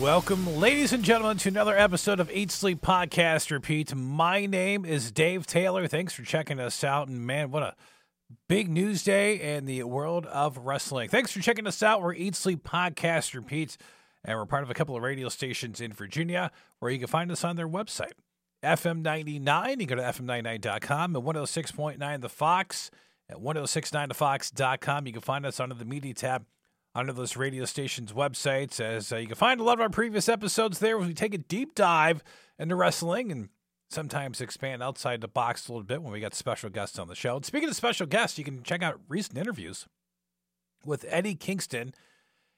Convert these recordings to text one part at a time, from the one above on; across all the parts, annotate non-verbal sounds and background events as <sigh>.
Welcome, ladies and gentlemen, to another episode of Eat Sleep Podcast Repeat. My name is Dave Taylor. Thanks for checking us out. And man, what a big news day in the world of wrestling. Thanks for checking us out. We're Eat Sleep Podcast Repeat, and we're part of a couple of radio stations in Virginia where you can find us on their website. FM99, you go to FM99.com and 106.9 The Fox at 1069thefox.com. You can find us under the media tab under those radio stations' websites, as uh, you can find a lot of our previous episodes there. We take a deep dive into wrestling and sometimes expand outside the box a little bit when we got special guests on the show. And speaking of special guests, you can check out recent interviews with Eddie Kingston.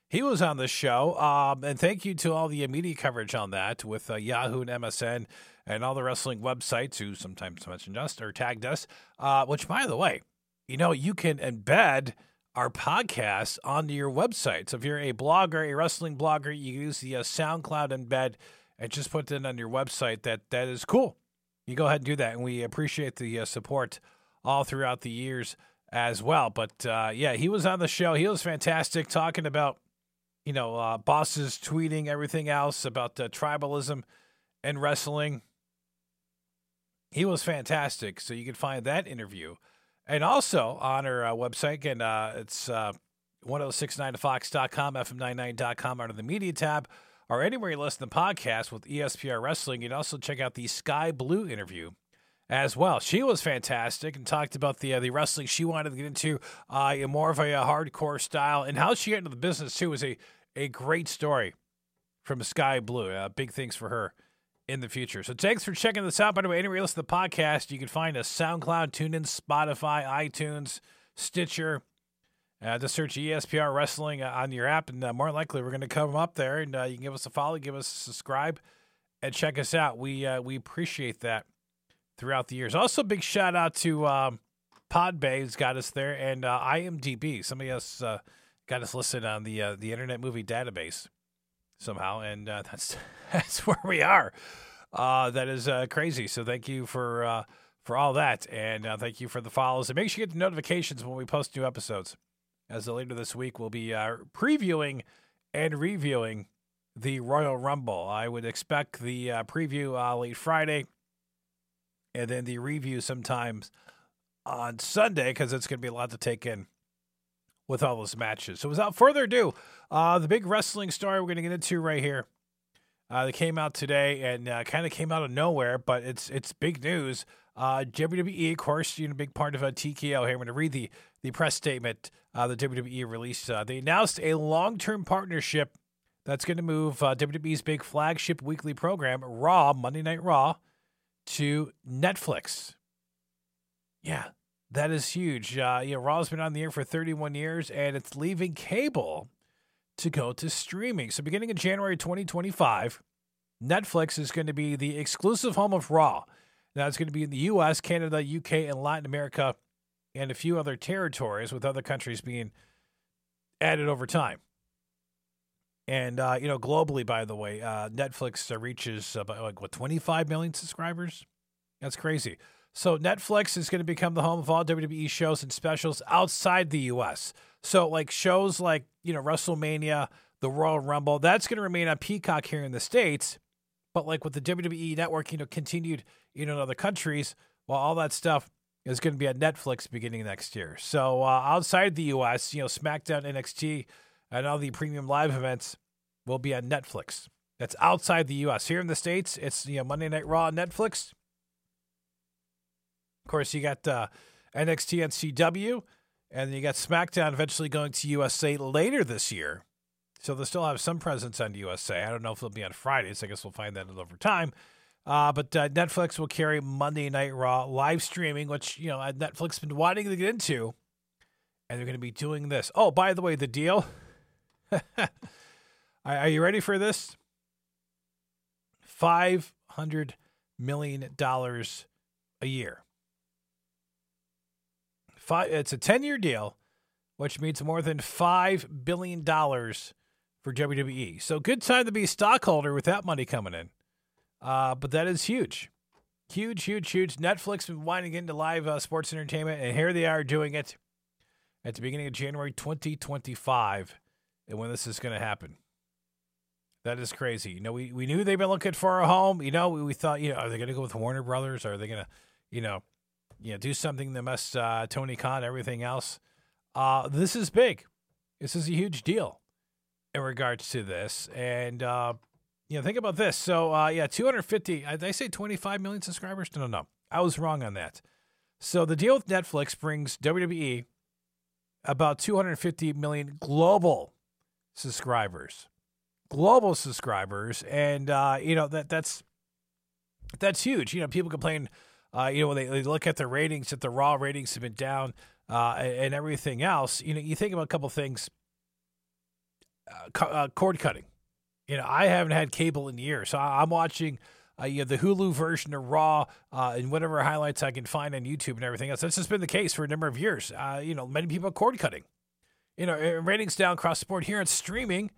He was on the show, um, and thank you to all the media coverage on that with uh, Yahoo and MSN and all the wrestling websites who sometimes mentioned us or tagged us. Uh, which, by the way, you know you can embed our podcast onto your website. So if you're a blogger, a wrestling blogger, you use the uh, SoundCloud embed and just put it on your website. That that is cool. You go ahead and do that, and we appreciate the uh, support all throughout the years as well. But uh, yeah, he was on the show. He was fantastic, talking about you know uh, bosses tweeting everything else about tribalism and wrestling. He was fantastic. So you can find that interview and also on our uh, website, again, uh, it's uh, 1069thefox.com, fm99.com under the media tab, or anywhere you listen to podcast with ESPR Wrestling. You can also check out the Skye Blue interview as well. She was fantastic and talked about the uh, the wrestling she wanted to get into, uh, more of a, a, hardcore style, and how she got into the business too was a a great story from Skye Blue. Uh, big things for her in the future. So thanks for checking this out. By the way, anywhere you listen to the podcast, you can find us SoundCloud, TuneIn, Spotify, iTunes, Stitcher. Uh, just search ESPR Wrestling uh, on your app, and uh, more likely we're going to come up there, and uh, you can give us a follow, give us a subscribe, and check us out. We uh, we appreciate that throughout the years. Also, big shout out to um, Podbay who's got us there, and uh, IMDb. Somebody else uh, got us listed on the the Internet Movie Database somehow, and uh, <laughs> that's that's where we are. Uh, that is uh, crazy. So thank you for uh, for all that, and uh, thank you for the follows. And make sure you get the notifications when we post new episodes. As later this week, we'll be uh, previewing and reviewing the Royal Rumble. I would expect the preview late Friday, and then the review sometimes on Sunday because it's going to be a lot to take in with all those matches. So without further ado, uh, the big wrestling story we're going to get into right here. Uh, that came out today and uh, kind of came out of nowhere, but it's it's big news. Uh, WWE, of course, you know, big part of a TKO here. I'm going to read the the press statement uh, the WWE released. Uh, they announced a long term partnership that's going to move uh, WWE's big flagship weekly program, Raw Monday Night Raw, to Netflix. Yeah, that is huge. Uh, you know, Raw's been on the air for 31 years, and it's leaving cable to go to streaming. So, beginning in January 2025, Netflix is going to be the exclusive home of Raw. Now, it's going to be in the U.S., Canada, UK, and Latin America, and a few other territories, with other countries being added over time. And uh, you know, globally, by the way, uh, Netflix reaches about like what 25 million subscribers. That's crazy. So Netflix is going to become the home of all WWE shows and specials outside the U.S. So like shows like you know WrestleMania, the Royal Rumble, that's going to remain on Peacock here in the states. But like with the WWE network, you know, continued you know in other countries, well, all that stuff is going to be on Netflix beginning next year. So uh, outside the U.S., you know, SmackDown, NXT, and all the premium live events will be on Netflix. That's outside the U.S. Here in the states, it's you know Monday Night Raw on Netflix. Course, you got uh, NXT and CW, and you got SmackDown eventually going to USA later this year. So they'll still have some presence on USA. I don't know if they'll be on Fridays. I guess we'll find that out over time. Uh, but uh, Netflix will carry Monday Night Raw live streaming, which you know Netflix has been wanting to get into, and they're going to be doing this. Oh, by the way, the deal. <laughs> are you ready for this? Five hundred million dollars a year. Five, it's a 10 year deal, which means more than $5 billion for WWE. So good time to be a stockholder with that money coming in. Uh, but that is huge. Huge, huge, huge. Netflix been winding into live uh, sports entertainment, and here they are doing it at the beginning of January 2025, and when this is going to happen. That is crazy. You know, we, we knew they've been looking for a home. You know, we, we thought, you know, are they going to go with Warner Brothers? Or are they going to, you know, you know, do something that must uh, Tony Khan, everything else? Uh, this is big. This is a huge deal in regards to this. And, uh, you know, think about this. So, uh, yeah, 250, did I say 25 million subscribers? No, no, no. I was wrong on that. So the deal with Netflix brings WWE about 250 million global subscribers global subscribers, and uh, you know that that's that's huge. You know, people complain. Uh, you know, when they, they, look at the ratings, that the raw ratings have been down uh, and, everything else. You know, you think about a couple things. Uh, uh, cord cutting. You know, I haven't had cable in years, so I'm watching. Uh, you know, the Hulu version of Raw and whatever highlights I can find on YouTube and everything else. That's just been the case for a number of years. you know, many people are cord cutting. You know, ratings down across the board here on streaming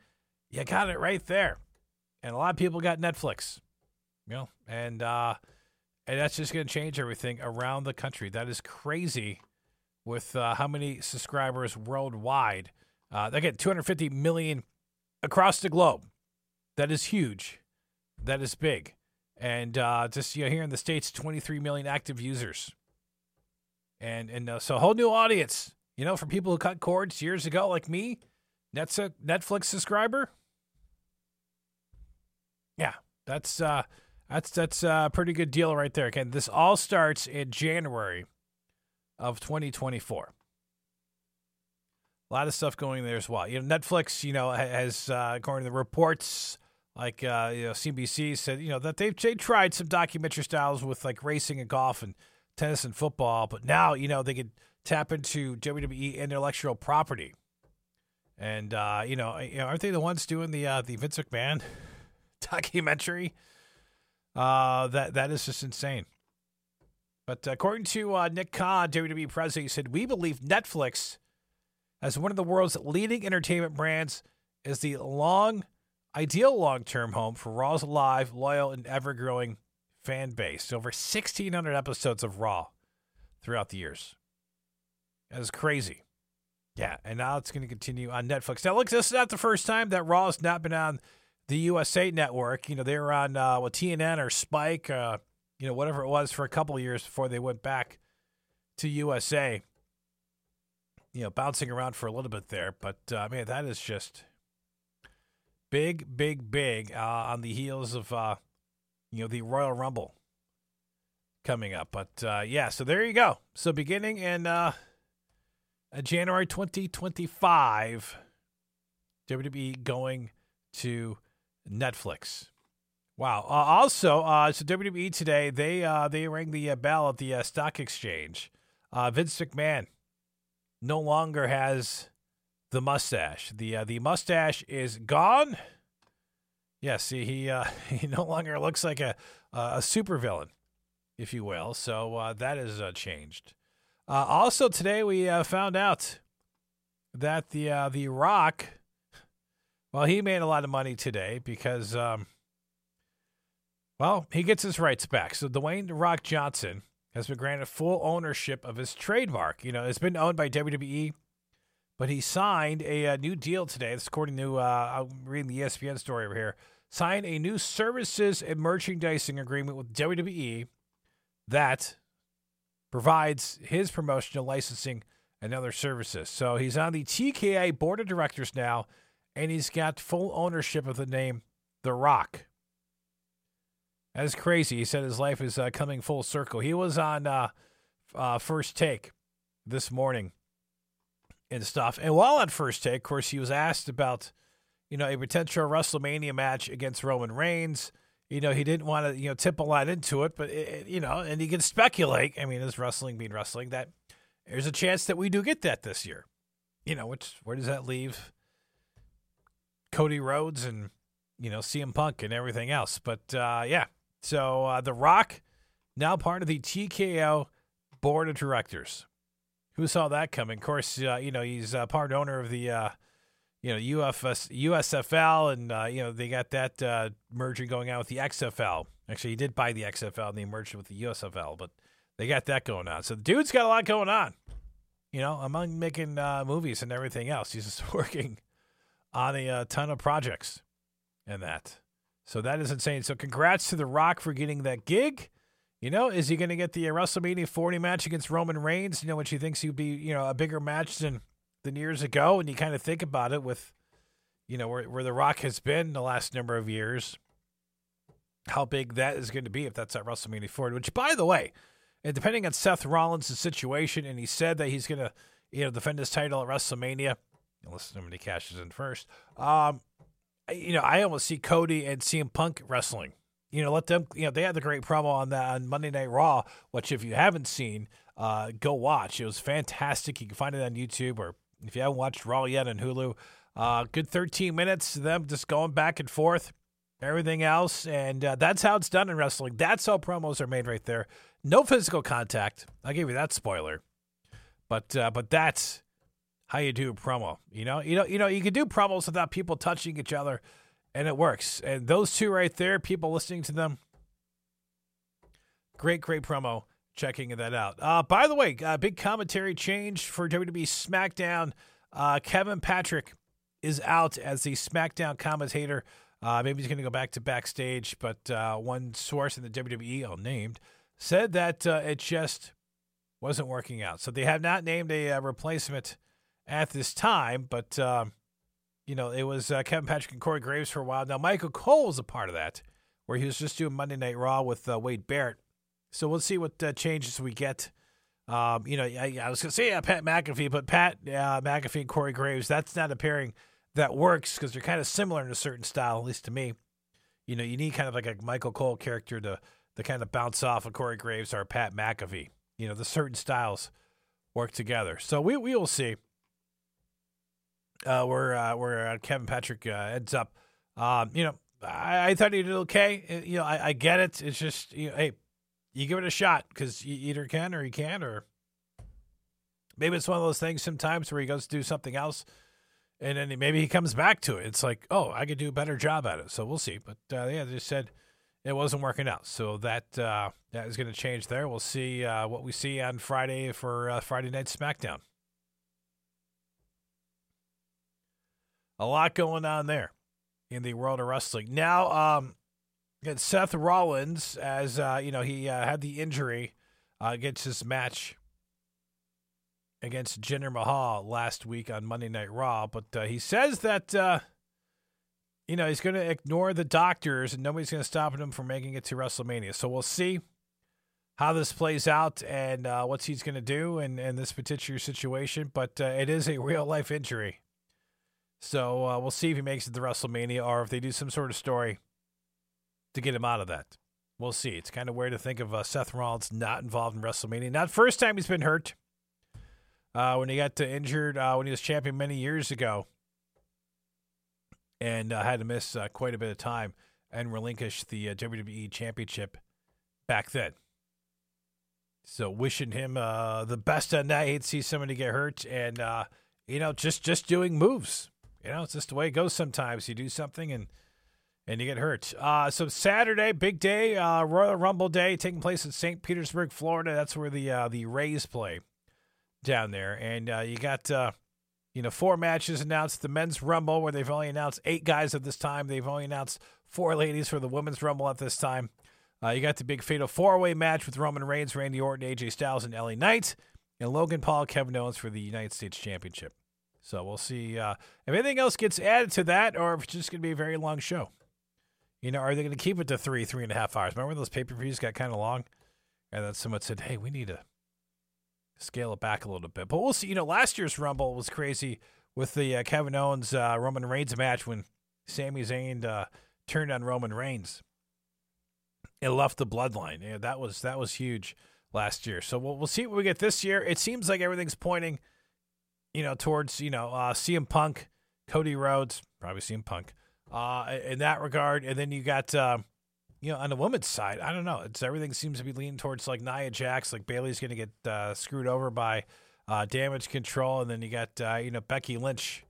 you got it right there. And a lot of people got Netflix, you know, and uh, and that's just going to change everything around the country. That is crazy with uh, how many subscribers worldwide. Uh, get 250 million across the globe. That is huge. That is big. And uh, just you know, here in the states, 23 million active users. And and uh, so a whole new audience. You know, for people who cut cords years ago, like me, Net's a Netflix subscriber. Yeah, that's uh, that's that's a pretty good deal right there. Again, this all starts in January of 2024. A lot of stuff going there as well. You know, Netflix, you know, has uh, according to the reports, like uh, you know, CNBC said, you know, that they've they tried some documentary styles with like racing and golf and tennis and football, but now you know they could tap into WWE intellectual property. And uh, you know, aren't they the ones doing the uh, the Vince McMahon <laughs> documentary. Uh, that that is just insane. But according to uh, Nick Khan, WWE president, he said, "We believe Netflix, as one of the world's leading entertainment brands, is the long, ideal long-term home for Raw's live, loyal, and ever-growing fan base. Over 1,600 episodes of Raw throughout the years. That is crazy." Yeah, and now it's going to continue on Netflix. Now, look, this is not the first time that Raw has not been on the USA Network. You know, they were on uh, TNN or Spike, uh, you know, whatever it was for a couple of years before they went back to USA. You know, bouncing around for a little bit there, but uh, man, that is just big, big, big uh, on the heels of uh, you know the Royal Rumble coming up. But uh, yeah, so there you go. So beginning in uh, January 2025, WWE going to Netflix. Wow. Uh, also, uh, so WWE today they uh, they rang the uh, bell at the uh, stock exchange. Uh, Vince McMahon no longer has the mustache. the The mustache is gone. Yes, yeah, he <laughs> he no longer looks like a a supervillain, if you will. So uh that is changed. also today we found out that the the Rock well, he made a lot of money today because, um, well, he gets his rights back. So Dwayne The Rock Johnson has been granted full ownership of his trademark. You know, it's been owned by WWE, but he signed a, a new deal today. That's according to, uh, I'm reading the ESPN story over here. Signed a new services and merchandising agreement with WWE that provides his promotional licensing and other services. So he's on the TKO board of directors now and he's got full ownership of the name The Rock. That is crazy. He said his life is uh, coming full circle. He was on uh, uh, First Take this morning and stuff. And while on First Take, of course, he was asked about, you know, a potential WrestleMania match against Roman Reigns. You know, he didn't want to, you know, tip a lot into it, but, it, you know, and he can speculate. I mean, is wrestling being wrestling that there's a chance that we do get that this year. You know, which, where does that leave? Cody Rhodes and you know CM Punk and everything else. But uh, yeah, so uh, The Rock now part of the TKO board of directors. Who saw that coming? Of course, uh, you know he's uh, part owner of the uh, you know UFS, USFL, and uh, you know they got that merger going on with the XFL. Actually, he did buy the XFL and they merged with the USFL, but they got that going on. So the dude's got a lot going on. You know, among making movies and everything else, he's just <laughs> working on a, uh, ton of projects and that. So that is insane. So congrats to The Rock for getting that gig. You know, is he going to get the uh, WrestleMania 40 match against Roman Reigns? You know, which he thinks he'd be, you know, a bigger match than than years ago. And you kind of think about it with, you know, where where The Rock has been the last number of years, how big that is going to be if that's at WrestleMania 40. Which, by the way, and depending on Seth Rollins' situation, and he said that he's going to, you know, defend his title at WrestleMania, unless somebody cashes in first. Um, you know, I almost see Cody and CM Punk wrestling. You know, let them. You know, they had the great promo on that on Monday Night Raw, which if you haven't seen, uh, go watch. It was fantastic. You can find it on YouTube, or if you haven't watched Raw yet on Hulu, uh, good 13 minutes. Them just going back and forth, everything else, and uh, that's how it's done in wrestling. That's how promos are made right there. No physical contact. I gave you that spoiler, but uh, but that's how you do promo. You know, you know, you know, you can do promos without people touching each other, and it works. And those two right there, people listening to them, great, great promo. Checking that out. Uh, by the way, uh, big commentary change for WWE SmackDown. Uh, Kevin Patrick is out as the SmackDown commentator. Uh, maybe he's going to go back to backstage, but uh, one source in the WWE, unnamed, said that uh, it just wasn't working out. So they have not named a replacement at this time, but um, you know it was uh, Kevin Patrick and Corey Graves for a while. Now Michael Cole was a part of that, where he was just doing Monday Night Raw with uh, Wade Barrett. So we'll see what uh, changes we get. Um, you know, I, I was gonna say yeah, Pat McAfee, but Pat uh, McAfee and Corey Graves, that's not a pairing that works because they're kind of similar in a certain style, at least to me. You know, you need kind of like a Michael Cole character to to kind of bounce off of Corey Graves or Pat McAfee. You know, the certain styles work together. So we we will see uh, where uh, where uh, Kevin Patrick uh, ends up. Um, you know, I, I, thought he did okay. Uh, you know, I, I get it. It's just, you know, hey, you give it a shot because you either can or you can't, or maybe it's one of those things sometimes where he goes to do something else, and then maybe he comes back to it. It's like, oh, I could do a better job at it. So we'll see. But yeah, they said it wasn't working out, so that uh, that is going to change there. We'll see uh, what we see on Friday for uh, Friday Night SmackDown. A lot going on there in the world of wrestling. Now, um, Seth Rollins, as uh, you know, he uh, had the injury uh, against his match against Jinder Mahal last week on Monday Night Raw, but uh, he says that uh, you know he's going to ignore the doctors and nobody's going to stop him from making it to WrestleMania. So we'll see how this plays out and uh, what he's going to do in, in this particular situation. But uh, it is a real life injury so uh, we'll see if he makes it to WrestleMania or if they do some sort of story to get him out of that. We'll see. It's kind of weird to think of uh, Seth Rollins not involved in WrestleMania. Not first time he's been hurt. Uh, when he got injured uh, when he was champion many years ago, and uh, had to miss uh, quite a bit of time and relinquish the WWE Championship back then. So wishing him the best on that. To see somebody get hurt, and you know just just doing moves you know, it's just the way it goes sometimes. You do something and and you get hurt. Uh, so Saturday, big day, uh, Royal Rumble Day, taking place in St. Petersburg, Florida. That's where the uh, the Rays play down there, and uh, you got uh, you know four matches announced. The Men's Rumble, where they've only announced eight guys at this time. They've only announced four ladies for the Women's Rumble at this time. Uh, you got the big fatal four way match with Roman Reigns, Randy Orton, AJ Styles, and LA Knight, and Logan Paul, Kevin Owens for the United States Championship. So we'll see uh, if anything else gets added to that, or if it's just going to be a very long show. You know, are they going to keep it to three, three and a half hours? Remember those pay per views got kind of long, and then someone said, "Hey, we need to scale it back a little bit." But we'll see. You know, last year's Rumble was crazy with the uh, Kevin Owens uh, Roman Reigns match when Sami Zayn uh, turned on Roman Reigns. It left the bloodline. Yeah, that was that was huge last year. So we'll we'll see what we get this year. It seems like everything's pointing you know, towards, you know, uh, CM Punk, Cody Rhodes, probably CM Punk, uh, in that regard. And then you got, uh, you know, on the women's side, I don't know. It's everything seems to be leaning towards like Nia Jax, like Bayley's going to get uh, screwed over by uh, damage control. And then you got, uh, you know, Becky Lynch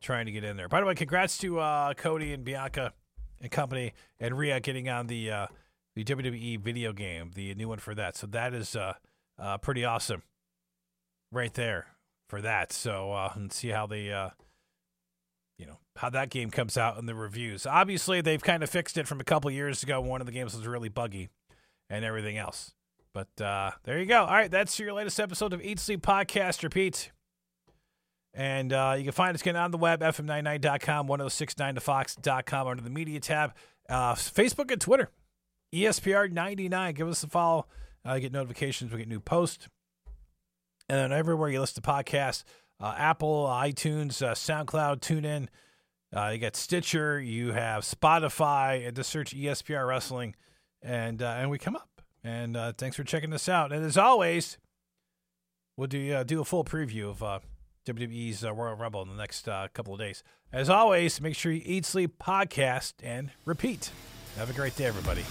trying to get in there. By the way, congrats to uh, Cody and Bianca and company and Rhea getting on the uh, the WWE video game, the new one for that. So that is uh, uh, pretty awesome right there for that. So uh, and see how they uh, you know how that game comes out in the reviews. Obviously, they've kind of fixed it from a couple years ago. One of the games was really buggy, and everything else. But uh, there you go. All right, that's your latest episode of Eat Sleep Podcast. Repeat. And uh, you can find us again on the web, fm99.com, 1069thefox.com under the media tab, uh, Facebook and Twitter, ESPR99. Give us a follow. Uh, get notifications. We get new posts. And then everywhere you listen to podcasts, uh, Apple, iTunes, uh, SoundCloud, TuneIn. Uh, you got Stitcher, you have Spotify, and just search ESPR Wrestling, and uh, and we come up. And uh, thanks for checking us out. And as always, we'll do uh, do a full preview of uh, WWE's uh, Royal Rumble in the next uh, couple of days. As always, make sure you eat, sleep, podcast, and repeat. Have a great day, everybody.